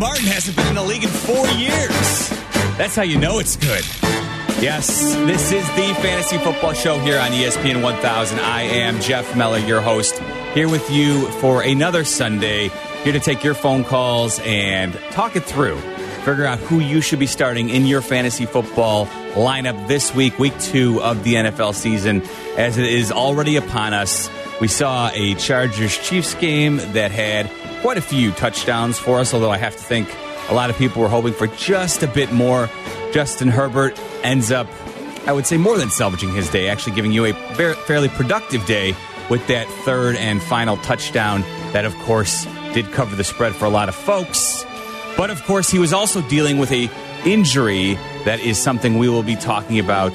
Martin hasn't been in the league in four years. That's how you know it's good. Yes, this is the Fantasy Football Show here on ESPN 1000. I am Jeff Meller, your host, here with you for another Sunday. Here to take your phone calls and talk it through. Figure out who you should be starting in your fantasy football lineup this week, week two of the NFL season, as it is already upon us. We saw a Chargers Chiefs game that had quite a few touchdowns for us, although I have to think a lot of people were hoping for just a bit more. Justin Herbert ends up, I would say, more than salvaging his day, actually giving you a fairly productive day with that third and final touchdown that, of course, did cover the spread for a lot of folks. But of course, he was also dealing with a injury that is something we will be talking about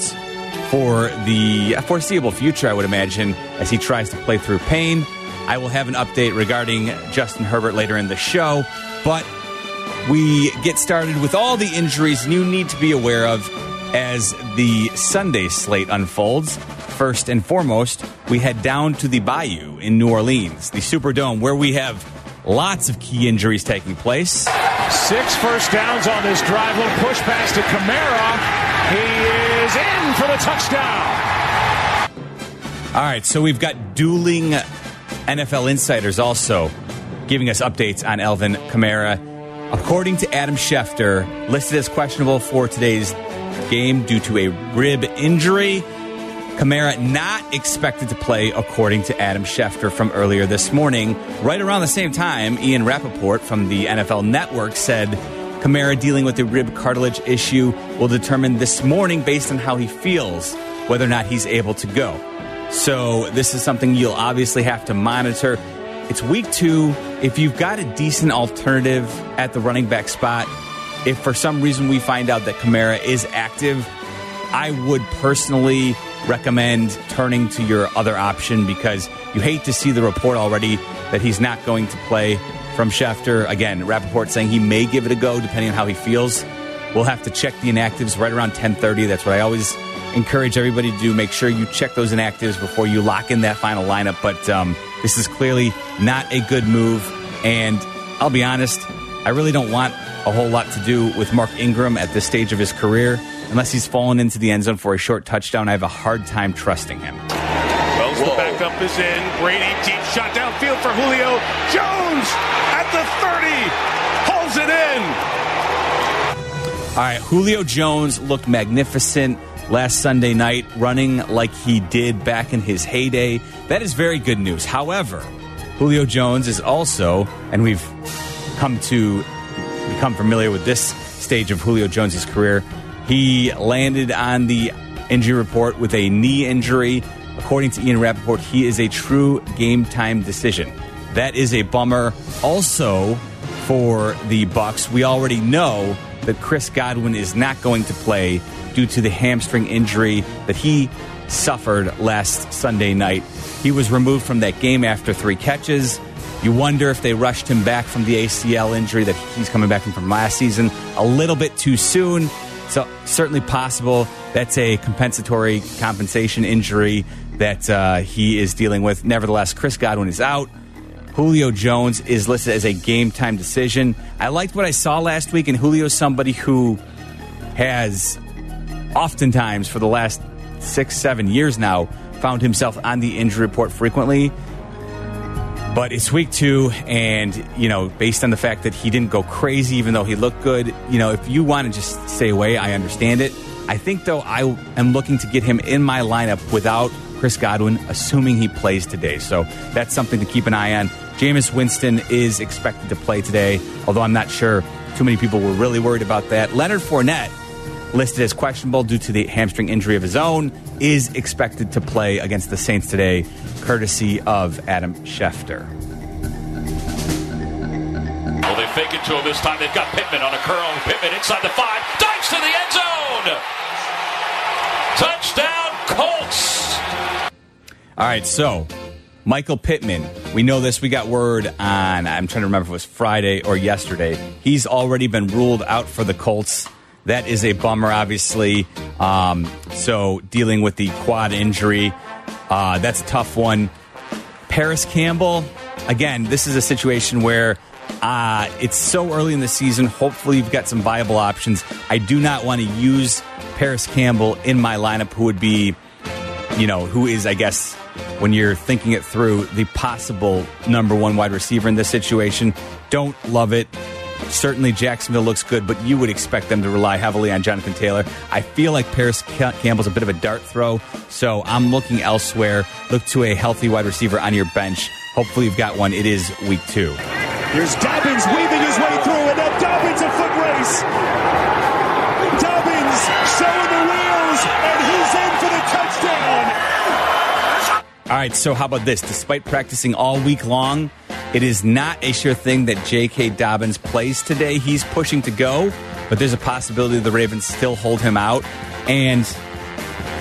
for the foreseeable future, I would imagine, as he tries to play through pain. I will have an update regarding Justin Herbert later in the show, but we get started with all the injuries you need to be aware of as the Sunday slate unfolds. First and foremost, we head down to the Bayou in New Orleans, the Superdome, where we have lots of key injuries taking place. Six first downs on this drive. Little push pass to Kamara. He is in for the touchdown. All right, so we've got dueling NFL insiders also giving us updates on Alvin Kamara. According to Adam Schefter, listed as questionable for today's game due to a rib injury. Kamara not expected to play, according to Adam Schefter from earlier this morning. Right around the same time, Ian Rapoport from the NFL Network said Kamara dealing with a rib cartilage issue will determine this morning, based on how he feels, whether or not he's able to go. So, this is something you'll obviously have to monitor. It's week two. If you've got a decent alternative at the running back spot, if for some reason we find out that Kamara is active, I would personally recommend turning to your other option because you hate to see the report already that he's not going to play from Schefter. Again, Rapoport saying he may give it a go depending on how he feels. We'll have to check the inactives right around 1030. That's what I always encourage everybody to do. Make sure you check those inactives before you lock in that final lineup. But um, this is clearly not a good move. And I'll be honest, I really don't want a whole lot to do with Mark Ingram at this stage of his career. Unless he's fallen into the end zone for a short touchdown, I have a hard time trusting him. Wells, is in. Brady, deep shot downfield for Julio. Jones at the 30. Pulls it in. All right, Julio Jones looked magnificent last Sunday night, running like he did back in his heyday. That is very good news. However, Julio Jones is also, and we've come to become familiar with this stage of Julio Jones's career. He landed on the injury report with a knee injury. According to Ian Rapoport, he is a true game time decision. That is a bummer. Also, for the Bucks, we already know that Chris Godwin is not going to play due to the hamstring injury that he suffered last Sunday night. He was removed from that game after three catches. You wonder if they rushed him back from the ACL injury that he's coming back from from last season a little bit too soon. So certainly possible. That's a compensatory compensation injury that uh, he is dealing with. Nevertheless, Chris Godwin is out. Julio Jones is listed as a game time decision. I liked what I saw last week, and Julio's somebody who has oftentimes for the last six, seven years now found himself on the injury report frequently. But it's week two, and you know, based on the fact that he didn't go crazy, even though he looked good, you know, if you want to just stay away, I understand it. I think though I am looking to get him in my lineup without Chris Godwin, assuming he plays today. So that's something to keep an eye on. Jameis Winston is expected to play today, although I'm not sure too many people were really worried about that. Leonard Fournette, listed as questionable due to the hamstring injury of his own, is expected to play against the Saints today, courtesy of Adam Schefter. Well, they fake it to him this time. They've got Pittman on a curl. Pittman inside the five. Dives to the end zone. Touchdown, Colts. All right, so Michael Pittman, we know this. We got word on, I'm trying to remember if it was Friday or yesterday. He's already been ruled out for the Colts. That is a bummer, obviously. Um, so dealing with the quad injury, uh, that's a tough one. Parris Campbell, again, this is a situation where Uh, it's so early in the season. Hopefully, you've got some viable options. I do not want to use Parris Campbell in my lineup, who would be, you know, who is, I guess, when you're thinking it through, the possible number one wide receiver in this situation. Don't love it. Certainly, Jacksonville looks good, but you would expect them to rely heavily on Jonathan Taylor. I feel like Parris Campbell's a bit of a dart throw, so I'm looking elsewhere. Look to a healthy wide receiver on your bench. Hopefully, you've got one. It is week two. Here's Dobbins weaving his way through, and now Dobbins a foot race. Dobbins showing the wheels, and he's in for the touchdown. All right, so how about this? Despite practicing all week long, it is not a sure thing that J.K. Dobbins plays today. He's pushing to go, but there's a possibility the Ravens still hold him out. And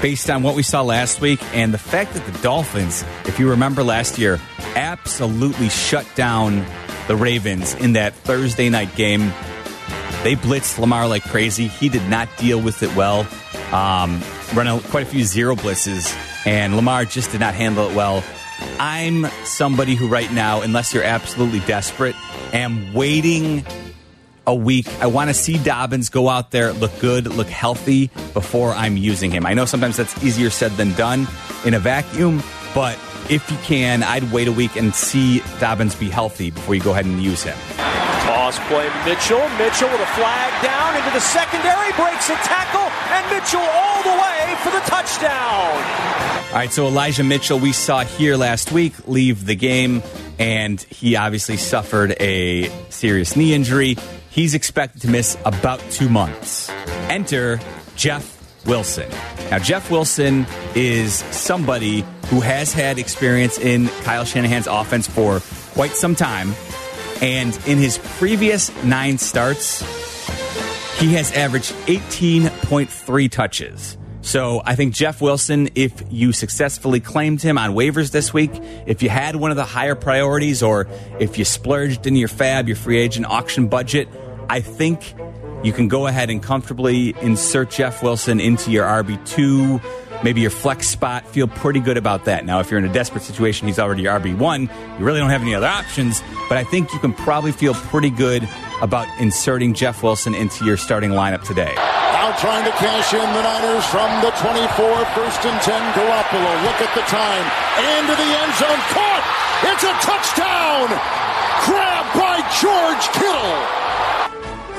based on what we saw last week and the fact that the Dolphins, if you remember last year, absolutely shut down the Ravens in that Thursday night game. They blitzed Lamar like crazy. He did not deal with it well. Um, run quite a few zero blitzes, and Lamar just did not handle it well. I'm somebody who, right now, unless you're absolutely desperate, am waiting a week. I want to see Dobbins go out there, look good, look healthy before I'm using him. I know sometimes that's easier said than done in a vacuum, but if you can, I'd wait a week and see Dobbins be healthy before you go ahead and use him. Toss play Mitchell. Mitchell with a flag down into the secondary, breaks a tackle, and Mitchell all the way for the touchdown. All right, so Elijah Mitchell, we saw here last week leave the game, and he obviously suffered a serious knee injury. He's expected to miss about two months. Enter Jeff Wilson. Now, Jeff Wilson is somebody who has had experience in Kyle Shanahan's offense for quite some time. And in his previous nine starts, he has averaged 18.3 touches. So I think Jeff Wilson, if you successfully claimed him on waivers this week, if you had one of the higher priorities, or if you splurged in your FAAB, your free agent auction budget, I think you can go ahead and comfortably insert Jeff Wilson into your RB2, maybe your flex spot. Feel pretty good about that. Now, if you're in a desperate situation, he's already your RB1. You really don't have any other options, but I think you can probably feel pretty good about inserting Jeff Wilson into your starting lineup today. Now trying to cash in the Niners from the 24, first and 10, Garoppolo. Look at the time. Into the end zone. Caught! It's a touchdown! Grabbed by George Kittle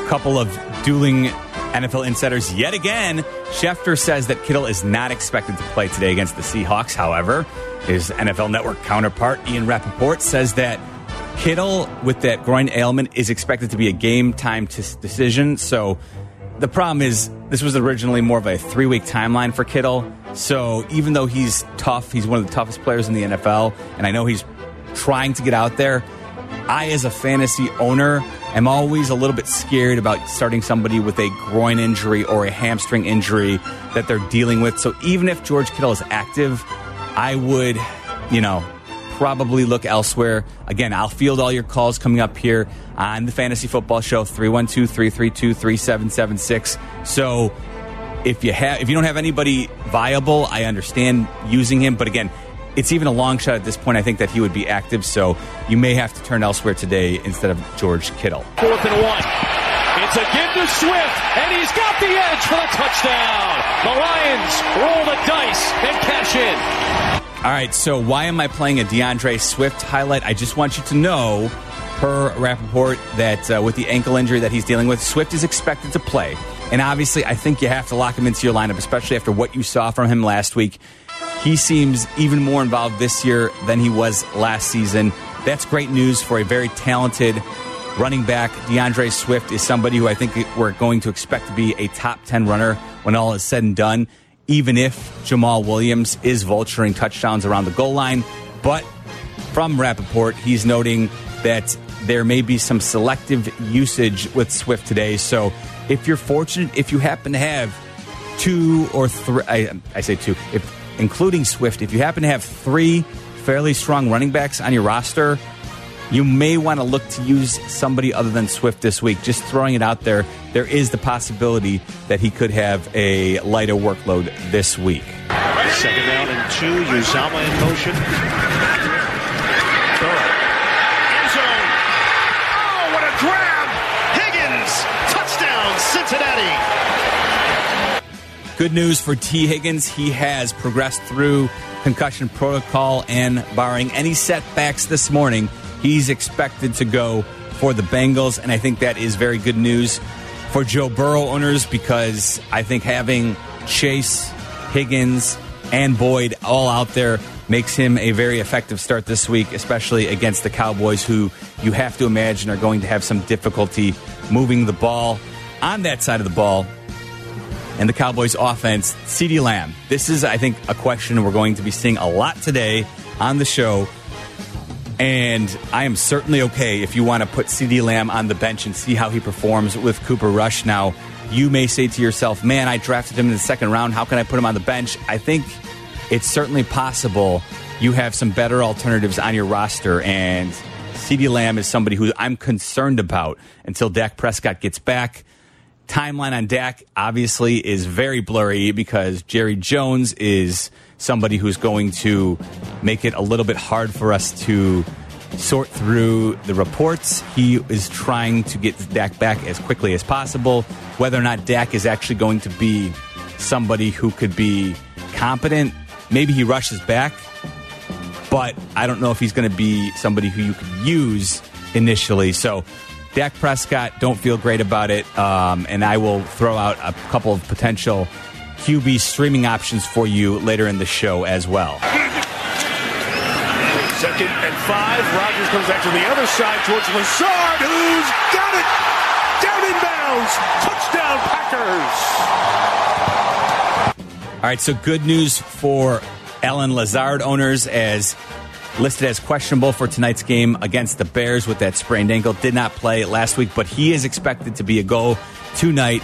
couple of dueling NFL insiders yet again. Schefter says that Kittle is not expected to play today against the Seahawks. However, his NFL Network counterpart, Ian Rapoport, says that Kittle, with that groin ailment, is expected to be a game time t- decision. So the problem is, this was originally more of a three week timeline for Kittle. So even though he's tough, he's one of the toughest players in the NFL, and I know he's trying to get out there. I, as a fantasy owner, am always a little bit scared about starting somebody with a groin injury or a hamstring injury that they're dealing with. So even if George Kittle is active, I would, you know, probably look elsewhere. Again, I'll field all your calls coming up here on the Fantasy Football Show 312 332 3776. So if you have if you don't have anybody viable, I understand using him, but again, it's even a long shot at this point. I think that he would be active, so you may have to turn elsewhere today instead of George Kittle. Fourth and one. It's again to Swift, and he's got the edge for the touchdown. The Lions roll the dice and cash in. All right, so why am I playing a DeAndre Swift highlight? I just want you to know, per Rapoport, that uh, with the ankle injury that he's dealing with, Swift is expected to play. And obviously, I think you have to lock him into your lineup, especially after what you saw from him last week. He seems even more involved this year than he was last season. That's great news for a very talented running back. DeAndre Swift is somebody who I think we're going to expect to be a top 10 runner when all is said and done, even if Jamaal Williams is vulturing touchdowns around the goal line. But from Rapoport, he's noting that there may be some selective usage with Swift today. So if you're fortunate, if you happen to have two or three, I, I say two, if including Swift, if you happen to have three fairly strong running backs on your roster, you may want to look to use somebody other than Swift this week. Just throwing it out there, there is the possibility that he could have a lighter workload this week. Second down and two, Uzomah in motion. End zone. Oh, what a grab! Higgins, touchdown, Cincinnati. Good news for Tee Higgins. He has progressed through concussion protocol and, barring any setbacks this morning, he's expected to go for the Bengals. And I think that is very good news for Joe Burrow owners because I think having Chase, Higgins, and Boyd all out there makes him a very effective start this week, especially against the Cowboys, who you have to imagine are going to have some difficulty moving the ball on that side of the ball. And the Cowboys offense, CeeDee Lamb. This is, I think, a question we're going to be seeing a lot today on the show. And I am certainly okay if you want to put CeeDee Lamb on the bench and see how he performs with Cooper Rush. Now, you may say to yourself, man, I drafted him in the second round. How can I put him on the bench? I think it's certainly possible you have some better alternatives on your roster. And CeeDee Lamb is somebody who I'm concerned about until Dak Prescott gets back. Timeline on Dak obviously is very blurry because Jerry Jones is somebody who's going to make it a little bit hard for us to sort through the reports. He is trying to get Dak back as quickly as possible. Whether or not Dak is actually going to be somebody who could be competent, maybe he rushes back, but I don't know if he's going to be somebody who you could use initially. So, Dak Prescott, don't feel great about it. Um, and I will throw out a couple of potential QB streaming options for you later in the show as well. Second and five. Rodgers comes back to the other side towards Lazard, who's got it. Down in bounds. Touchdown, Packers. All right, so good news for Allen Lazard owners as listed as questionable for tonight's game against the Bears with that sprained ankle. Did not play last week, but he is expected to be a go tonight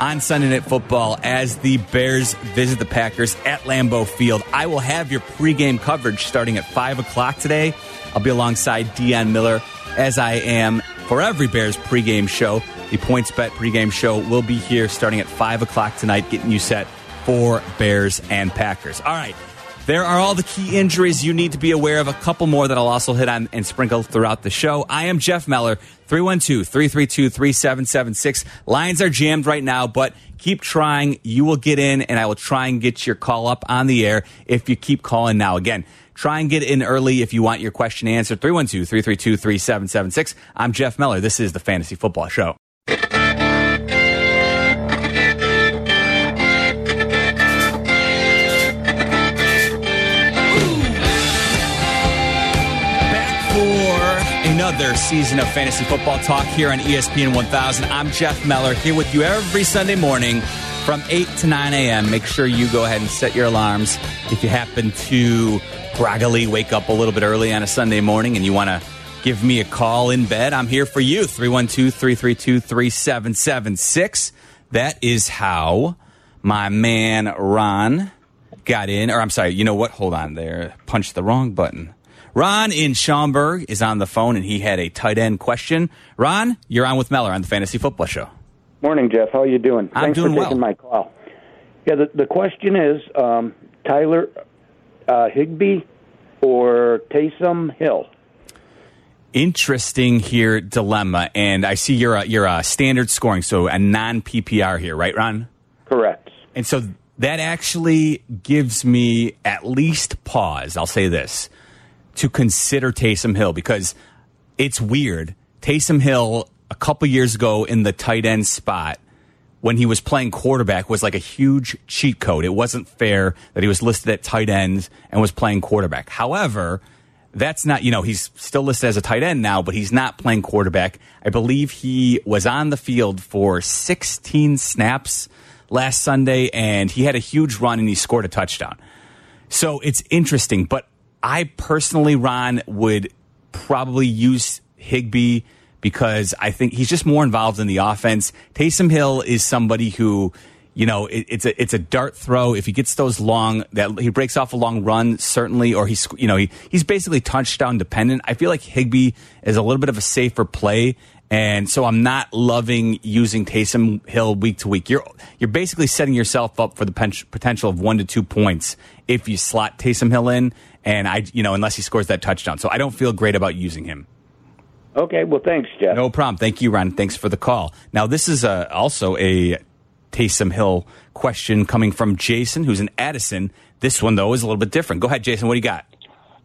on Sunday Night Football as the Bears visit the Packers at Lambeau Field. I will have your pregame coverage starting at 5 o'clock today. I'll be alongside Dion Miller as I am for every Bears pregame show. The PointsBet pregame show will be here starting at 5 o'clock tonight, getting you set for Bears and Packers. All right. There are all the key injuries you need to be aware of. A couple more that I'll also hit on and sprinkle throughout the show. I am Jeff Meller, 312 332 3776. Lines are jammed right now, but keep trying. You will get in, and I will try and get your call up on the air if you keep calling now. Again, try and get in early if you want your question answered. 312 332 3776. I'm Jeff Meller. This is the Fantasy Football Show. Another season of fantasy football talk here on ESPN 1000. I'm Jeff Meller here with you every Sunday morning from 8 to 9 a.m. Make sure you go ahead and set your alarms if you happen to groggily wake up a little bit early on a Sunday morning and you want to give me a call in bed. I'm here for you 312 332 3776. That is how my man Ron got in. Or I'm sorry, you know what? Hold on there. Punched the wrong button. Ron in Schaumburg is on the phone, and he had a tight end question. Ron, you're on with Meller on the Fantasy Football Show. Morning, Jeff. How are you doing? I'm Thanks doing for taking my call. Yeah, the, the question is um, Tyler uh, Higbee or Taysom Hill? Interesting here dilemma, and I see you're a, you're a standard scoring, so a non PPR here, right, Ron? Correct. And so that actually gives me at least pause. I'll say this to consider Taysom Hill because it's weird. Taysom Hill a couple years ago in the tight end spot when he was playing quarterback was like a huge cheat code. It wasn't fair that he was listed at tight end and was playing quarterback. However, that's not, you know, he's still listed as a tight end now, but he's not playing quarterback. I believe he was on the field for 16 snaps last Sunday and he had a huge run and he scored a touchdown. So it's interesting, but I personally, Ron, would probably use Higbee because I think he's just more involved in the offense. Taysom Hill is somebody who, you know, it, it's a it's a dart throw. If he gets those long, that he breaks off a long run, certainly, or he's you know he, he's basically touchdown dependent. I feel like Higbee is a little bit of a safer play. And so I'm not loving using Taysom Hill week to week. You're you're basically setting yourself up for the potential of one to two points if you slot Taysom Hill in, and I you know unless he scores that touchdown. So I don't feel great about using him. Okay, well, thanks, Jeff. No problem. Thank you, Ron. Thanks for the call. Now this is a, also a Taysom Hill question coming from Jason, who's in Addison. This one, though, is a little bit different. Go ahead, Jason. What do you got?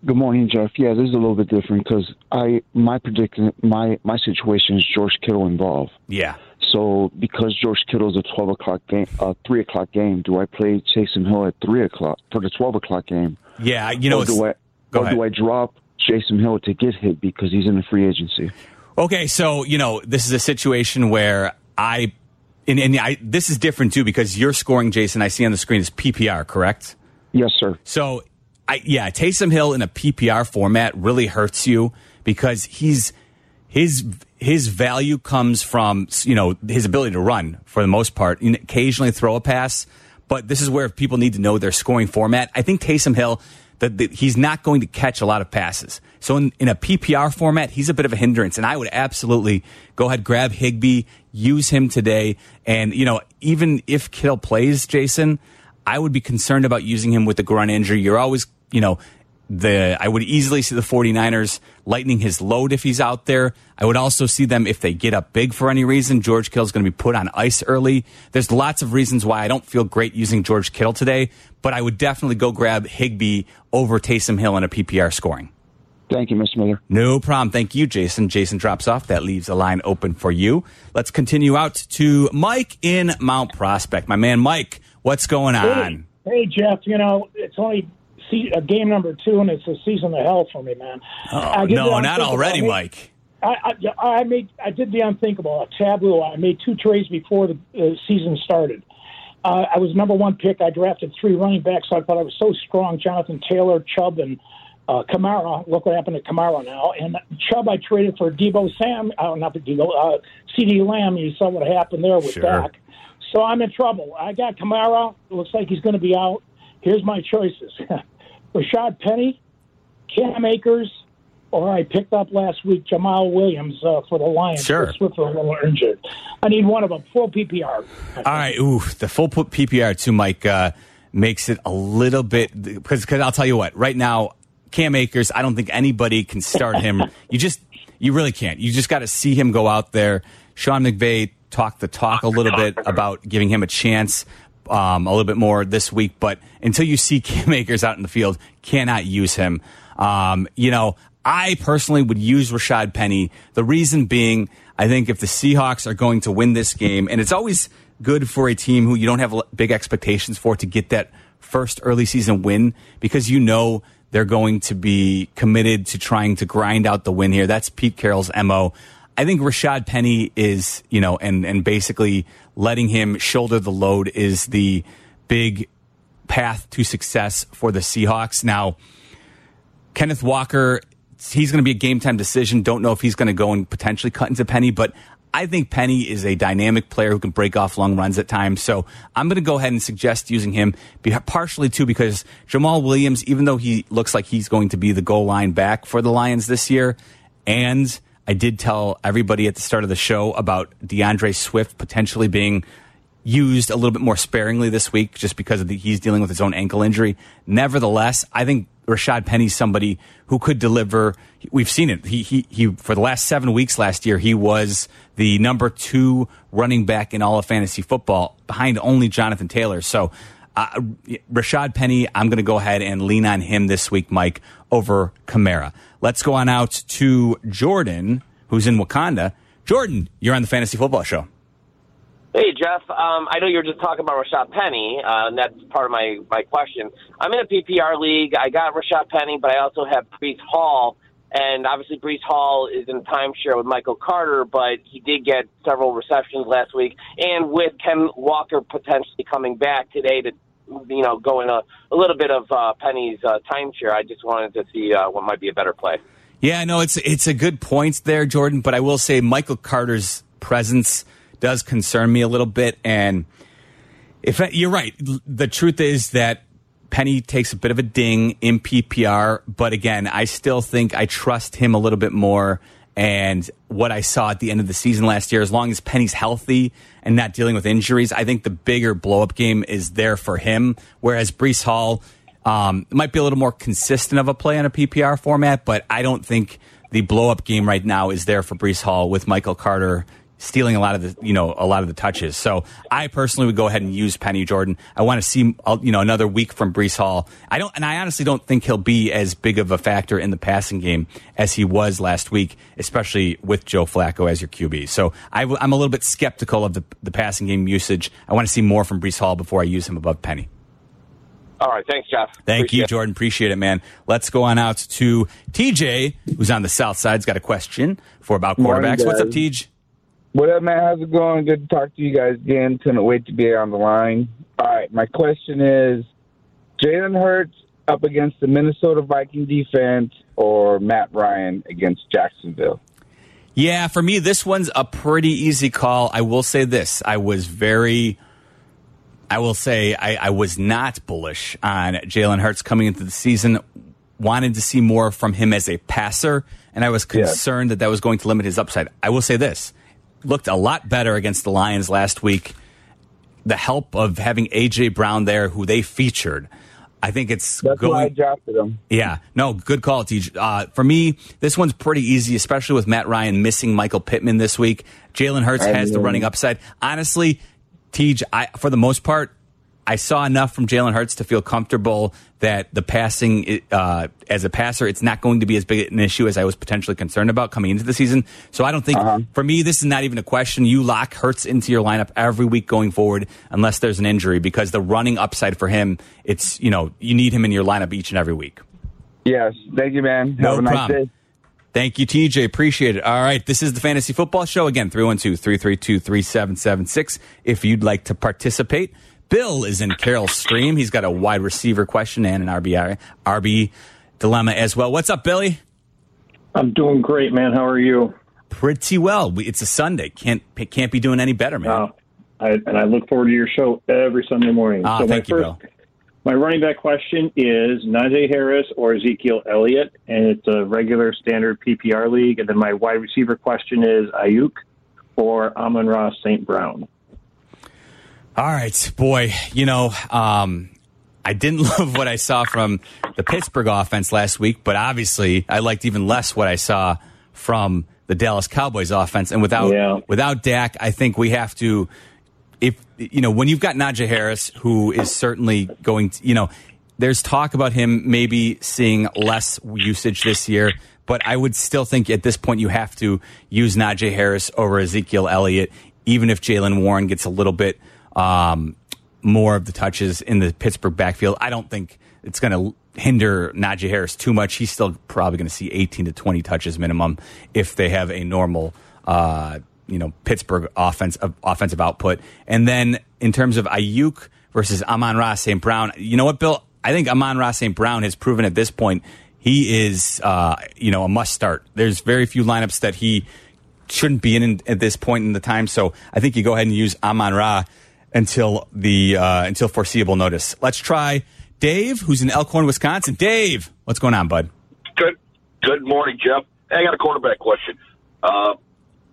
Good morning, Jeff. Yeah, this is a little bit different because I my predicament my my situation is George Kittle involved. Yeah. So because George Kittle's a twelve o'clock game, uh, three o'clock game, do I play Taysom Hill at three o'clock for the twelve o'clock game? Yeah, you know, or do I go or ahead. do I drop Jason Hill to get hit because he's in the free agency? Okay, so you know this is a situation where I, and, and I, this is different too because you're scoring, Jason. I see on the screen is PPR, correct? Yes, sir. So, I yeah, Taysom Hill in a PPR format really hurts you because he's his his value comes from you know his ability to run for the most part, and occasionally throw a pass. But this is where people need to know their scoring format. I think Taysom Hill that he's not going to catch a lot of passes. So in, in a PPR format, he's a bit of a hindrance, and I would absolutely go ahead grab Higbee, use him today, and you know even if Kittle plays, Jason, I would be concerned about using him with the groin injury. You're always you know the I would easily see the 49ers lightening his load if he's out there. I would also see them if they get up big for any reason. George Kittle's going to be put on ice early. There's lots of reasons why I don't feel great using George Kittle today, but I would definitely go grab Higbee over Taysom Hill in a PPR scoring. Thank you, Mr. Miller. No problem. Thank you, Jason. Jason drops off. That leaves a line open for you. Let's continue out to Mike in Mount Prospect. My man, Mike, what's going on? Hey, Jeff, you know, it's only se- uh, game number two, and it's a season of hell for me, man. Oh, I did the no, not already, made- Mike. I, I, I made I did the unthinkable, a tableau. I made two trades before the uh, season started. Uh, I was number one pick. I drafted three running backs. So I thought I was so strong: Jonathan Taylor, Chubb, and uh, Kamara. Look what happened to Kamara now. And Chubb, I traded for Debo Sam. Uh, not the Debo. Uh, CeeDee Lamb. You saw what happened there with Sure. Dak. So I'm in trouble. I got Kamara. Looks like he's going to be out. Here's my choices: Rashad Penny, Cam Akers, or I picked up last week Jamaal Williams uh, for the Lions. Sure. Swift a little injured. I need one of them. Full PPR. All right, ooh, the full PPR too, Mike, uh, makes it a little bit because because I'll tell you what, right now, Cam Akers, I don't think anybody can start him. you just you really can't. You just got to see him go out there. Sean McVay talked the talk a little bit about giving him a chance. Um, a little bit more this week, but until you see Cam Akers out in the field, cannot use him. Um, you know, I personally would use Rashad Penny. The reason being, I think if the Seahawks are going to win this game, and it's always good for a team who you don't have big expectations for to get that first early season win because you know they're going to be committed to trying to grind out the win here. That's Pete Carroll's MO. I think Rashad Penny is, you know, and, and basically letting him shoulder the load is the big path to success for the Seahawks. Now, Kenneth Walker, he's going to be a game time decision. Don't know if he's going to go and potentially cut into Penny, but I think Penny is a dynamic player who can break off long runs at times. So I'm going to go ahead and suggest using him partially too because Jamaal Williams, even though he looks like he's going to be the goal line back for the Lions this year, and I did tell everybody at the start of the show about DeAndre Swift potentially being used a little bit more sparingly this week just because the, he's dealing with his own ankle injury. Nevertheless, I think Rashad Penny's somebody who could deliver. We've seen it. He, he, he, for the last seven weeks last year, he was the number two running back in all of fantasy football behind only Jonathan Taylor. So, uh, Rashad Penny, I'm going to go ahead and lean on him this week, Mike, over Kamara. Let's go on out to Jordan, who's in Wauconda. Jordan, you're on the Fantasy Football Show. Hey, Jeff. Um, I know you were just talking about Rashad Penny, uh, and that's part of my, my question. I'm in a PPR league. I got Rashad Penny, but I also have Breece Hall. And obviously, Breece Hall is in timeshare with Michael Carter, but he did get several receptions last week. And with Ken Walker potentially coming back today to, you know, go in a, a little bit of uh, Penny's uh, timeshare, I just wanted to see uh, what might be a better play. Yeah, no, it's it's a good point there, Jordan. But I will say Michael Carter's presence does concern me a little bit. And if you're right, the truth is that Penny takes a bit of a ding in PPR, but again, I still think I trust him a little bit more. And what I saw at the end of the season last year, as long as Penny's healthy and not dealing with injuries, I think the bigger blow up game is there for him. Whereas Breece Hall um, might be a little more consistent of a play in a PPR format, but I don't think the blow up game right now is there for Breece Hall with Michael Carter stealing a lot of the you know a lot of the touches. So I personally would go ahead and use Penny Jordan. I want to see uh, you know another week from Breece Hall. I don't, and I honestly don't think he'll be as big of a factor in the passing game as he was last week, especially with Joe Flacco as your QB. So I, am a little bit skeptical of the the passing game usage. I want to see more from Breece Hall before I use him above Penny. All right, thanks, Jeff. Thank Appreciate you. Jordan. Appreciate it, man. Let's go on out to TJ, who's on the south side. He's got a question for about Morning, quarterbacks. What's up. TJ? What up, man? How's it going? Good to talk to you guys again. Couldn't wait to be on the line. All right, my question is Jalen Hurts up against the Minnesota Viking defense or Matt Ryan against Jacksonville? Yeah, for me, this one's a pretty easy call. I will say this: I was very, I will say, I, I was not bullish on Jalen Hurts coming into the season. Wanted to see more from him as a passer, and I was concerned that that was going to limit his upside. I will say this: looked a lot better against the Lions last week. The help of having AJ Brown there, who they featured, I think it's That's going. why I drafted him. Yeah, no, good call, TJ. Uh, for me, this one's pretty easy, especially with Matt Ryan missing Michael Pittman this week. Jalen Hurts I has the running upside. Honestly, TJ, I, for the most part, I saw enough from Jalen Hurts to feel comfortable that the passing, uh, as a passer, it's not going to be as big an issue as I was potentially concerned about coming into the season. So I don't think, Uh-huh. for me, this is not even a question. You lock Hurts into your lineup every week going forward, unless there's an injury, because the running upside for him, it's, you know, you need him in your lineup each and every week. Yes. Thank you, man. No Have a nice problem. day. Thank you, TJ. Appreciate it. All right. This is the Fantasy Football Show. Again, 312 332 3776. If you'd like to participate, Bill is in Carol Stream. He's got a wide receiver question and an RBI, RB dilemma as well. What's up, Billy? I'm doing great, man. How are you? Pretty well. It's a Sunday. Can't can't be doing any better, man. Uh, I, and I look forward to your show every Sunday morning. Ah, so thank my you, first, My running back question is Najee Harris or Ezekiel Elliott, and it's a regular standard PPR league. And then my wide receiver question is Aiyuk or Amon-Ra St. Brown. All right, boy. You know, um, I didn't love what I saw from the Pittsburgh offense last week, but obviously, I liked even less what I saw from the Dallas Cowboys offense. And without Yeah. without Dak, I think we have to. If you know, when you've got Najee Harris, who is certainly going to, you know, there's talk about him maybe seeing less usage this year. But I would still think at this point you have to use Najee Harris over Ezekiel Elliott, even if Jaylen Warren gets a little bit um, more of the touches in the Pittsburgh backfield. I don't think it's going to hinder Najee Harris too much. He's still probably going to see 18 to 20 touches minimum if they have a normal, uh, you know, Pittsburgh offense of offensive output. And then in terms of Aiyuk versus Amon-Ra St. Brown, you know what, Bill? I think Amon-Ra St. Brown has proven at this point he is, uh, you know, a must start. There's very few lineups that he shouldn't be in at this point in the time. So I think you go ahead and use Amon-Ra until the uh, until foreseeable notice. Let's try Dave, who's in Elkhorn, Wisconsin. Dave, what's going on, bud? Good. Good morning, Jeff. I got a quarterback question. Uh,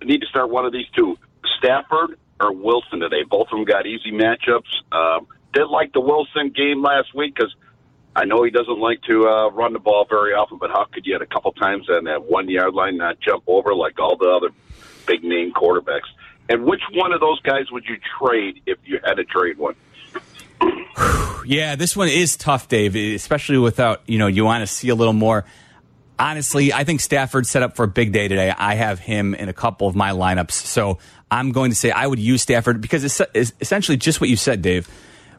I need to start one of these two: Stafford or Wilson today. Both of them got easy matchups. Um, did like the Wilson game last week because I know he doesn't like to uh, run the ball very often. But how could you, at a couple times on that one yard line, not jump over like all the other big name quarterbacks? And which one of those guys would you trade if you had to trade one? Yeah, this one is tough, Dave, especially without, you know, you want to see a little more. Honestly, I think Stafford set up for a big day today. I have him in a couple of my lineups. So I'm going to say I would use Stafford because it's, essentially just what you said, Dave.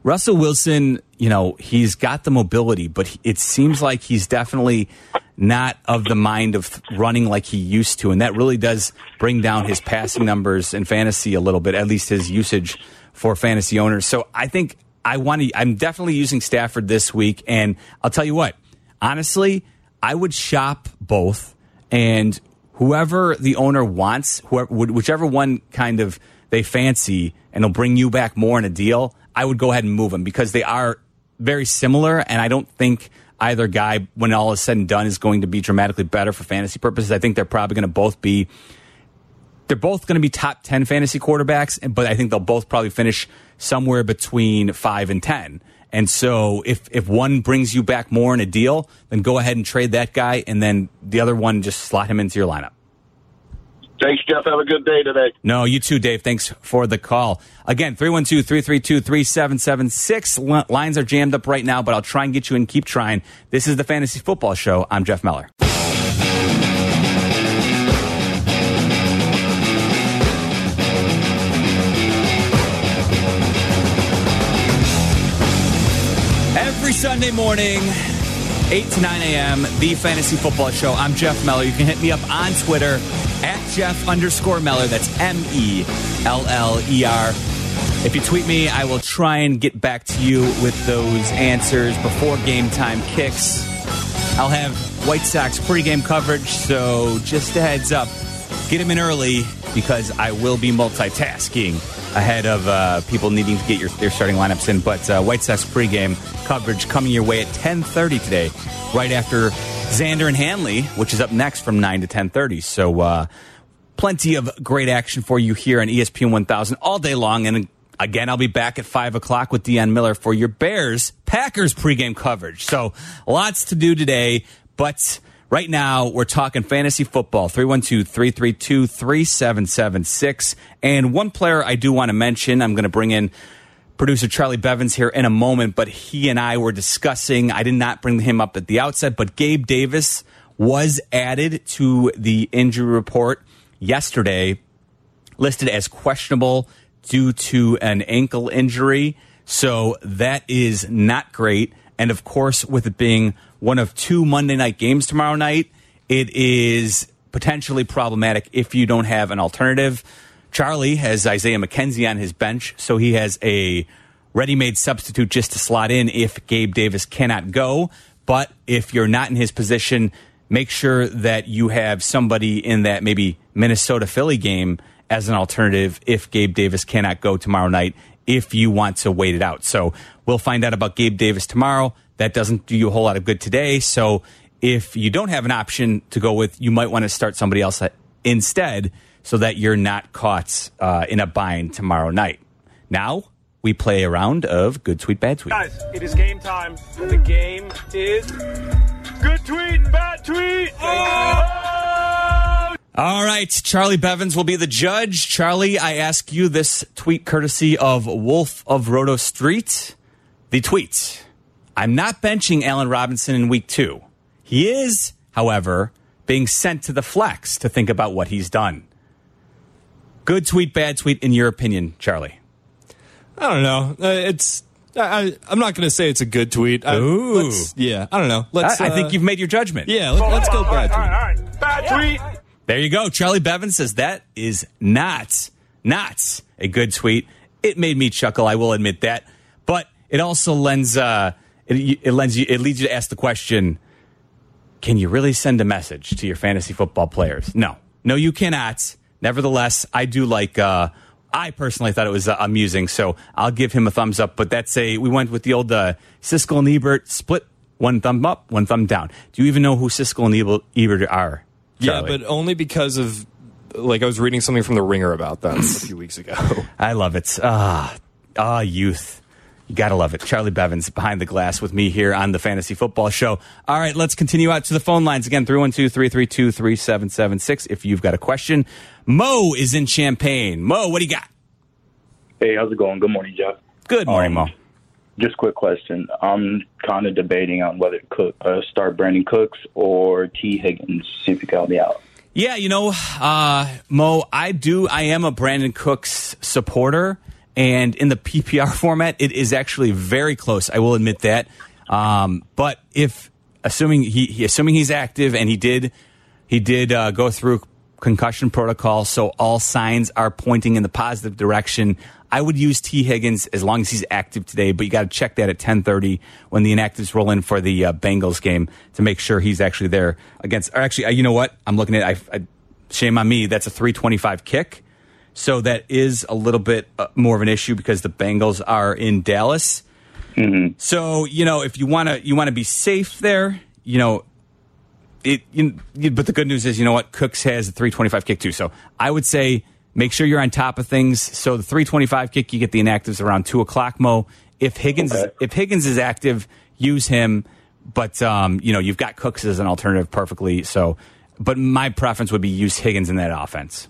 Russell Wilson, you know, he's got the mobility, but it seems like he's definitely not of the mind of running like he used to. And that really does bring down his passing numbers in fantasy a little bit, at least his usage for fantasy owners. So I think I want to, I'm definitely using Stafford this week. And I'll tell you what, honestly, I would shop both and whoever the owner wants, whoever, whichever one kind of they fancy and they'll bring you back more in a deal, I would go ahead and move them because they are very similar. And I don't think either guy, when all is said and done, is going to be dramatically better for fantasy purposes. I think they're probably going to both be, they're both going to be top 10 fantasy quarterbacks, but I think they'll both probably finish somewhere between five and 10. And so if, if one brings you back more in a deal, then go ahead and trade that guy. And then the other one, just slot him into your lineup. Thanks, Jeff. Have a good day today. No, you too, Dave. Thanks for the call. Again, 312 332 3776. Lines are jammed up right now, but I'll try and get you in. Keep trying. This is the Fantasy Football Show. I'm Jeff Meller. Every Sunday morning, 8 to 9 a.m., the Fantasy Football Show. I'm Jeff Meller. You can hit me up on Twitter at Jeff underscore Meller. That's M E L L E R. If you tweet me, I will try and get back to you with those answers before game time kicks. I'll have White Sox pregame coverage, so just a heads up, get them in early because I will be multitasking ahead of uh, people needing to get your, their starting lineups in. But uh, White Sox pregame coverage coming your way at 10:30 today, right after Xander and Hanley, which is up next from 9 to 10:30. So uh, plenty of great action for you here on ESPN 1000 all day long. And again, I'll be back at 5 o'clock with Deon Miller for your Bears Packers pregame coverage. So lots to do today, but. Right now, we're talking fantasy football, 312 332 3776. And one player I do want to mention, I'm going to bring in producer Charlie Bevins here in a moment, but he and I were discussing, I did not bring him up at the outset, but Gabe Davis was added to the injury report yesterday, listed as questionable due to an ankle injury. So that is not great. And of course, with it being one of two Monday night games tomorrow night, it is potentially problematic if you don't have an alternative. Charlie has Isaiah McKenzie on his bench, so he has a ready made substitute just to slot in if Gabe Davis cannot go. But if you're not in his position, make sure that you have somebody in that maybe Minnesota Philly game as an alternative if Gabe Davis cannot go tomorrow night if you want to wait it out. So we'll find out about Gabe Davis tomorrow. That doesn't do you a whole lot of good today. So if you don't have an option to go with, you might want to start somebody else instead so that you're not caught uh, in a bind tomorrow night. Now, we play a round of good tweet, bad tweet. Guys, it is game time. The game is good tweet, bad tweet. Oh! All right, Charlie Bevins will be the judge. Charlie, I ask you this tweet courtesy of Wolf of Roto Street. The tweet I'm not benching Allen Robinson in week two. He is, however, being sent to the flex to think about what he's done. Good tweet, bad tweet, in your opinion, Charlie? I don't know. Uh, it's I, am not going to say it's a good tweet. I, Ooh, yeah. I don't know. Let's. I, I uh, think you've made your judgment. Yeah, let, us go bad tweet. All right, all right. Bad tweet. There you go. Charlie Bevan says that is not not a good tweet. It made me chuckle. I will admit that, but it also lends uh, it, it lends you it leads you to ask the question: Can you really send a message to your fantasy football players? No, no, you cannot. Nevertheless, I do like. Uh, I personally thought it was uh, amusing, so I'll give him a thumbs up. But that's a we went with the old uh, Siskel and Ebert split, one thumb up, one thumb down. Do you even know who Siskel and Ebert are? Charlie? Yeah, but only because of like I was reading something from the Ringer about them a few weeks ago. I love it. Ah, ah, youth. You gotta love it. Charlie Bevins behind the glass with me here on the Fantasy Football Show. All right, let's continue out to the phone lines again 312 332 3776 if you've got a question. Mo is in Champaign. Mo, what do you got? Hey, how's it going? Good morning, Jeff. Good morning, um, Mo. Just quick question. I'm kind of debating on whether to cook, uh, start Brandin Cooks or Tee Higgins. See if you can help me out. Yeah, you know, uh, Mo, I do. I am a Brandin Cooks supporter. And in the PPR format, it is actually very close. I will admit that. Um, but if assuming he, he, assuming he's active and he did he did uh, go through concussion protocol, so all signs are pointing in the positive direction. I would use Tee Higgins as long as he's active today, but you got to check that at 10:30 when the inactives roll in for the uh, Bengals game to make sure he's actually there against. Or actually, uh, you know what? I'm looking at. I, I, shame on me. That's a 325 kick. So that is a little bit uh, more of an issue because the Bengals are in Dallas. Mm-hmm. So you know, if you want to, you want to be safe there. You know, it. You, but the good news is, you know what? Cooks has a 325 kick too. So I would say make sure you're on top of things. So the 325 kick, you get the inactives around two o'clock. Mo, if Higgins, Okay. if Higgins is active, use him. But um, you know, you've got Cooks as an alternative perfectly. So but my preference would be use Higgins in that offense.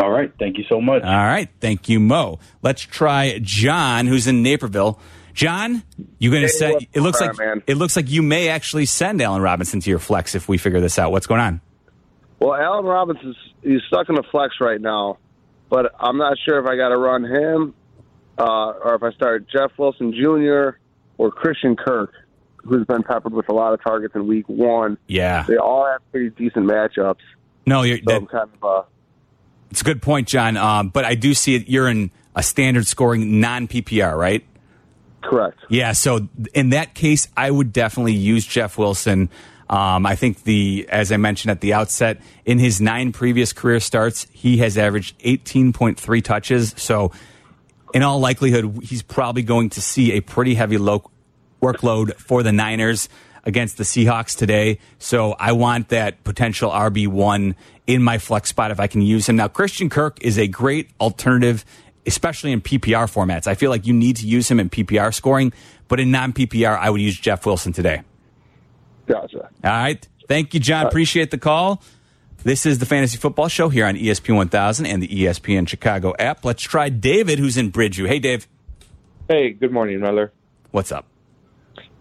All right. Thank you so much. All right. Thank you, Mo. Let's try John, who's in Naperville. John, you going to Hey, say it looks like man? it looks like you may actually send Allen Robinson to your flex if we figure this out. What's going on? Well, Allen Robinson's he's stuck in the flex right now, but I'm not sure if I got to run him uh, or if I start Jeff Wilson Jr. or Christian Kirk, who's been peppered with a lot of targets in Week One. Yeah. They all have pretty decent matchups. No, you're, So that, I'm kind of uh, it's a good point, John. Um, but I do see it. You're in a standard scoring non PPR, right? correct. Yeah. So in that case, I would definitely use Jeff Wilson. Um, I think the, as I mentioned at the outset, in his nine previous career starts, he has averaged 18.3 touches. So in all likelihood, he's probably going to see a pretty heavy low workload for the Niners against the Seahawks today. So I want that potential RB1 in my flex spot if I can use him. Now, Christian Kirk is a great alternative, especially in PPR formats. I feel like you need to use him in PPR scoring, but in non PPR, I would use Jeff Wilson today. Gotcha. All right. Thank you, John. Appreciate the call. This is the Fantasy Football Show here on E ESPN 1000 and the ESPN Chicago app. Let's try David, who's in Bridgeview. Hey, Dave. Hey, good morning, Miller. What's up?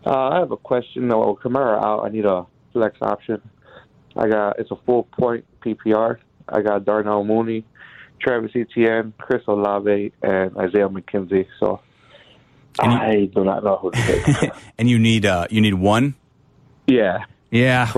Uh, I have a question. Oh, Kamara out. I need a flex option. I got it's a full point PPR. I got Darnell Mooney, Travis Etienne, Chris Olave, and Isaiah McKenzie. So I do not know who to take. and you need uh you need one yeah yeah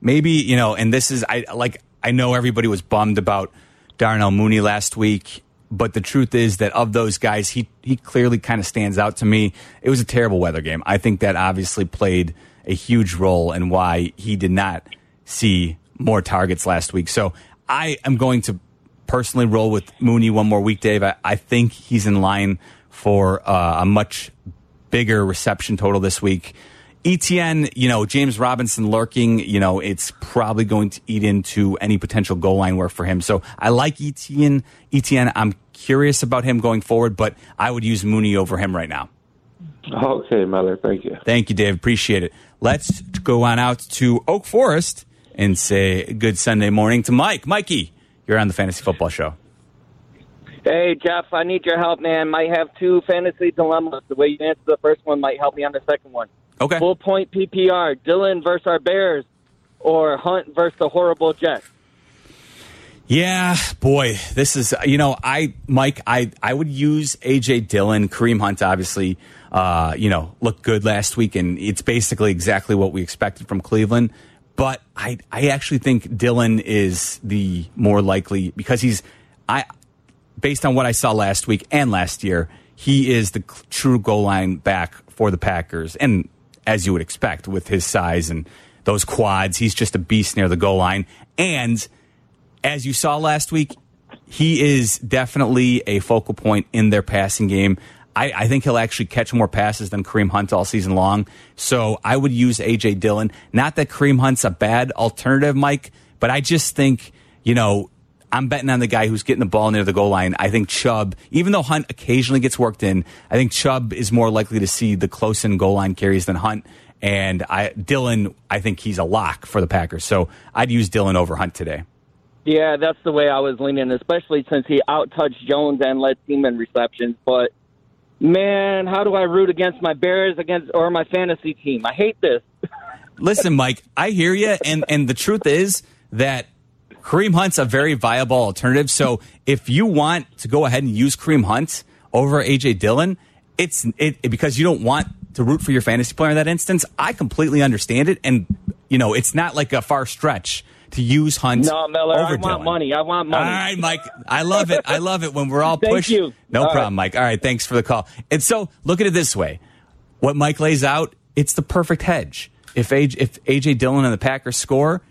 maybe you know and this is i like i know everybody was bummed about darnell mooney last week but the truth is that of those guys he he clearly kind of stands out to me. It was a terrible weather game. I think that obviously played a huge role in why he did not see more targets last week. So i am going to personally roll with mooney one more week dave. I, I think he's in line for uh, a much bigger reception total this week. Etienne, you know, James Robinson lurking, you know, it's probably going to eat into any potential goal line work for him. So I like Etienne. Etienne, I'm curious about him going forward, but I would use Mooney over him right now. Okay, Miller. Thank you. Thank you, Dave. Appreciate it. Let's go on out to Oak Forest and say good Sunday morning to Mike. Mikey, you're on the Fantasy Football Show. Hey, Jeff, I need your help, man. Might have two fantasy dilemmas. The way you answer the first one might help me on the second one. Okay. Full point PPR, Dillon versus our Bears, or Hunt versus the horrible Jets. Yeah, boy, this is you know I Mike I I would use AJ Dillon, Kareem Hunt obviously uh, you know looked good last week and it's basically exactly what we expected from Cleveland. But I I actually think Dillon is the more likely because he's I based on what I saw last week and last year he is the true goal line back for the Packers and as you would expect with his size and those quads he's just a beast near the goal line and as you saw last week, he is definitely a focal point in their passing game. I, I, think he'll actually catch more passes than Kareem Hunt all season long. So I would use AJ Dillon. Not that Kareem Hunt's a bad alternative, Mike, but I just think, you know, I'm betting on the guy who's getting the ball near the goal line. I think Chubb, even though Hunt occasionally gets worked in, I think Chubb is more likely to see the close in goal line carries than Hunt. And I, Dillon, I think he's a lock for the Packers. So I'd use Dillon over Hunt today. Yeah, that's the way I was leaning, especially since he outtouched Jones and led team in receptions. But man, how do I root against my Bears against or my fantasy team? I hate this. Listen, Mike, I hear you, and and the truth is that Kareem Hunt's a very viable alternative. So if you want to go ahead and use Kareem Hunt over AJ Dillon, it's it, because you don't want to root for your fantasy player in that instance. I completely understand it, and you know it's not like a far stretch to use Hunt. No, Miller, over I want Dillon. money. I want money. All right, Mike. I love it. I love it when we're all Thank pushed. you. No All problem, right. Mike. All right, thanks for the call. And so, look at it this way: what Mike lays out, it's the perfect hedge. If AJ, if AJ Dillon and the Packers score,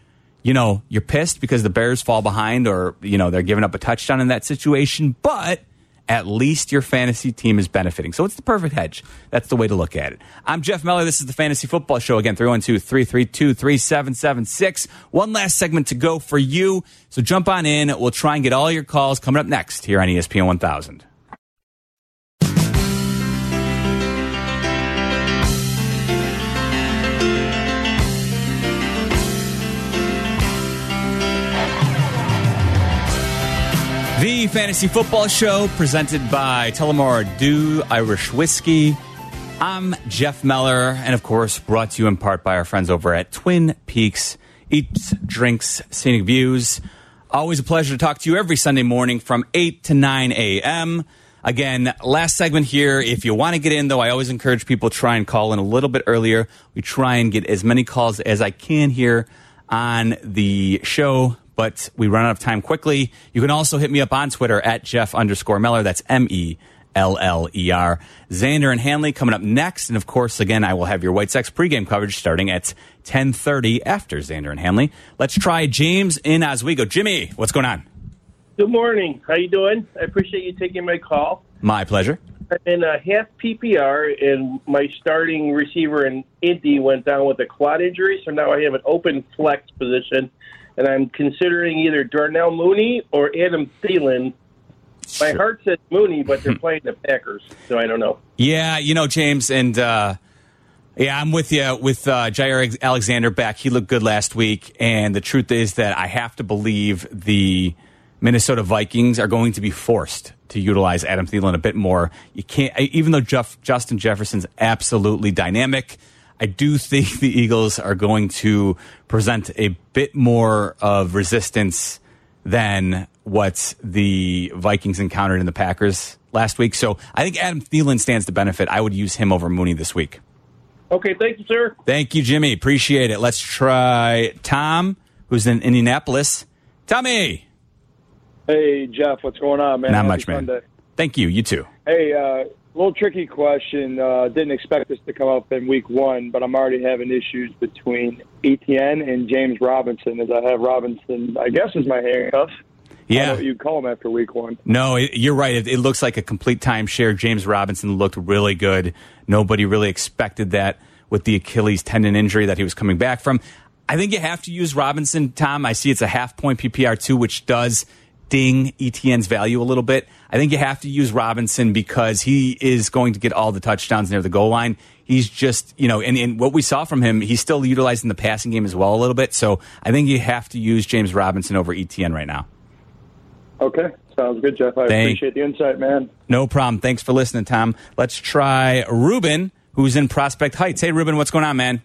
you know you're pissed because the Bears fall behind, or you know they're giving up a touchdown in that situation, but. At least your fantasy team is benefiting. So it's the perfect hedge. That's the way to look at it. I'm Jeff Meller. This is the Fantasy Football Show. Again, 312 332 3776. One last segment to go for you. So jump on in. We'll try and get all your calls coming up next here on ESPN 1000. Fantasy Football Show presented by Tullamore Dew Irish Whiskey. I'm Jeff Meller, and of course, brought to you in part by our friends over at Twin Peaks Eats, Drinks, Scenic Views. Always a pleasure to talk to you every Sunday morning from 8 to 9 a.m. Again, last segment here. If you want to get in, though, I always encourage people to try and call in a little bit earlier. We try and get as many calls as I can here on the show, but we run out of time quickly. You can also hit me up on Twitter at Jeff underscore Meller. That's M E L L E R. Xander and Hanley coming up next. And of course, again, I will have your White Sox pregame coverage starting at 1030 after Xander and Hanley. Let's try James in Oswego. Jimmy, what's going on? Good morning. How you doing? I appreciate you taking my call. My pleasure. I'm in a half PPR, and my starting receiver in Indy went down with a quad injury, so now I have an open flex position, and I'm considering either Darnell Mooney or Adam Thielen. My heart says Mooney, but they're playing the Packers, so I don't know. Yeah, you know, James, and uh, yeah, I'm with you with uh, Jaire Alexander back. He looked good last week, and the truth is that I have to believe the Minnesota Vikings are going to be forced to utilize Adam Thielen a bit more. You can't, even though Jeff, Justin Jefferson's absolutely dynamic. I do think the Eagles are going to present a bit more of resistance than what the Vikings encountered in the Packers last week. So I think Adam Thielen stands to benefit. I would use him over Mooney this week. Okay, thank you, sir. Thank you, Jimmy. Appreciate it. Let's try Tom, who's in Indianapolis. Tommy. Hey, Jeff, what's going on, man? Not Happy much, man. Thank you. You too. Hey, uh, little tricky question. Uh, didn't expect this to come up in week one, but I'm already having issues between Etienne and James Robinson, as I have Robinson, I guess, is my handcuff. Yeah. I don't know what you'd call him after week one. No, you're right. It, it looks like a complete timeshare. James Robinson looked really good. Nobody really expected that with the Achilles tendon injury that he was coming back from. I think you have to use Robinson, Tom. I see it's a half point PPR too, which does ding Etienne's value a little bit. I think you have to use Robinson because he is going to get all the touchdowns near the goal line. He's just, you know, and, and what we saw from him, he's still utilizing the passing game as well a little bit. So I think you have to use James Robinson over Etienne right now. Okay, sounds good, Jeff. I Thank- appreciate the insight, man. No problem. Thanks for listening, Tom. Let's try Ruben, who's in Prospect Heights. Hey, Ruben, what's going on, man?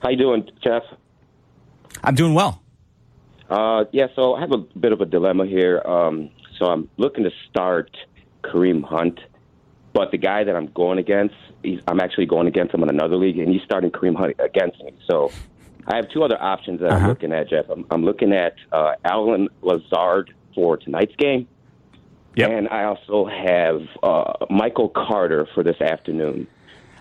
How you doing, Jeff? I'm doing well. Uh, yeah, so I have a bit of a dilemma here. Um, so I'm looking to start Kareem Hunt, but the guy that I'm going against, he's, I'm actually going against him in another league, and he's starting Kareem Hunt against me. So I have two other options that I'm looking at, Jeff. I'm, I'm looking at uh, Allen Lazard for tonight's game, Yeah. and I also have uh, Michael Carter for this afternoon.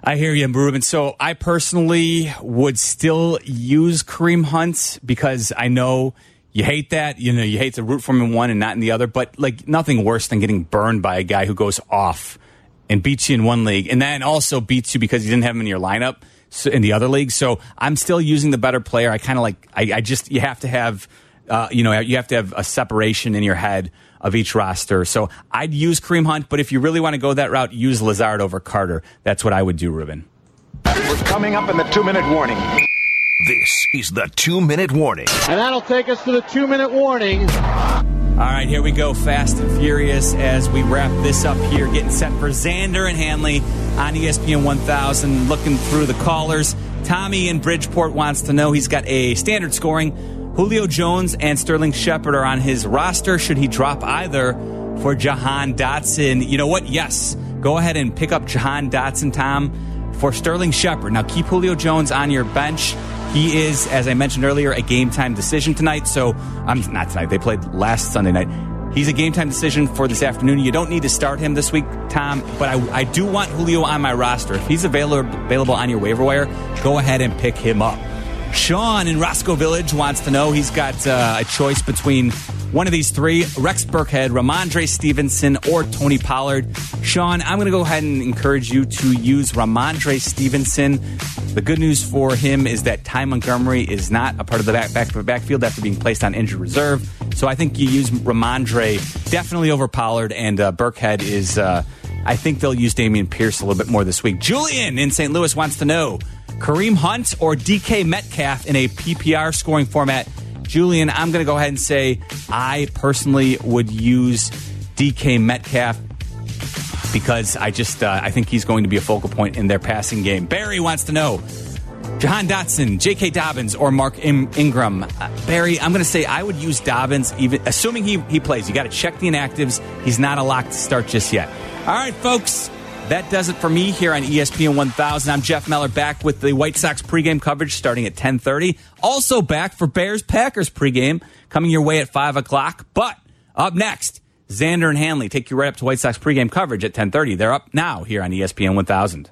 I hear you, Ruben. So I personally would still use Kareem Hunt because I know you hate that. You know, you hate to root for him in one and not in the other, but like nothing worse than getting burned by a guy who goes off and beats you in one league and then also beats you because you didn't have him in your lineup in the other league. So I'm still using the better player. I kind of like, I, I just, you have to have, uh, you know, you have to have a separation in your head of each roster. So I'd use Kareem Hunt, but if you really want to go that route, use Lazard over Carter. That's what I would do, Ruben. We're coming up in the two minute warning. This is the two minute warning. And that'll take us to the two minute warning. All right, here we go, fast and furious, as we wrap this up here, getting set for Xander and Hanley on ESPN 1000. Looking through the callers, Tommy in Bridgeport wants to know he's got a standard scoring. Julio Jones and Sterling Shepard are on his roster. Should he drop either for Jahan Dotson? You know what? Yes, go ahead and pick up Jahan Dotson, Tom, for Sterling Shepard. Now keep Julio Jones on your bench. He is, as I mentioned earlier, a game time decision tonight. So I'm not tonight. They played last Sunday night. He's a game time decision for this afternoon. You don't need to start him this week, Tom, but I, I do want Julio on my roster. If he's available available on your waiver wire, go ahead and pick him up. Sean in Roscoe Village wants to know he's got uh, a choice between one of these three Rex Burkhead, Rhamondre Stevenson, or Tony Pollard. Sean, I'm going to go ahead and encourage you to use Rhamondre Stevenson. The good news for him is that Ty Montgomery is not a part of the back, back, backfield after being placed on injured reserve. So I think you use Rhamondre definitely over Pollard, and uh, Burkhead is. Uh, I think they'll use Dameon Pierce a little bit more this week. Julian in St. Louis wants to know Kareem Hunt or DK Metcalf in a PPR scoring format. Julian, I'm going to go ahead and say I personally would use DK Metcalf because I just uh, I think he's going to be a focal point in their passing game. Barry wants to know Jahan Dotson, J.K. Dobbins, or Mark In- Ingram. Uh, Barry, I'm going to say I would use Dobbins, even assuming he he plays. You got to check the inactives. He's not a lock to start just yet. All right, folks. That does it for me here on ESPN 1000. I'm Jeff Meller back with the White Sox pregame coverage starting at 10:30. Also back for Bears Packers pregame coming your way at five o'clock. But up next, Xander and Hanley take you right up to White Sox pregame coverage at 10:30. They're up now here on ESPN 1000.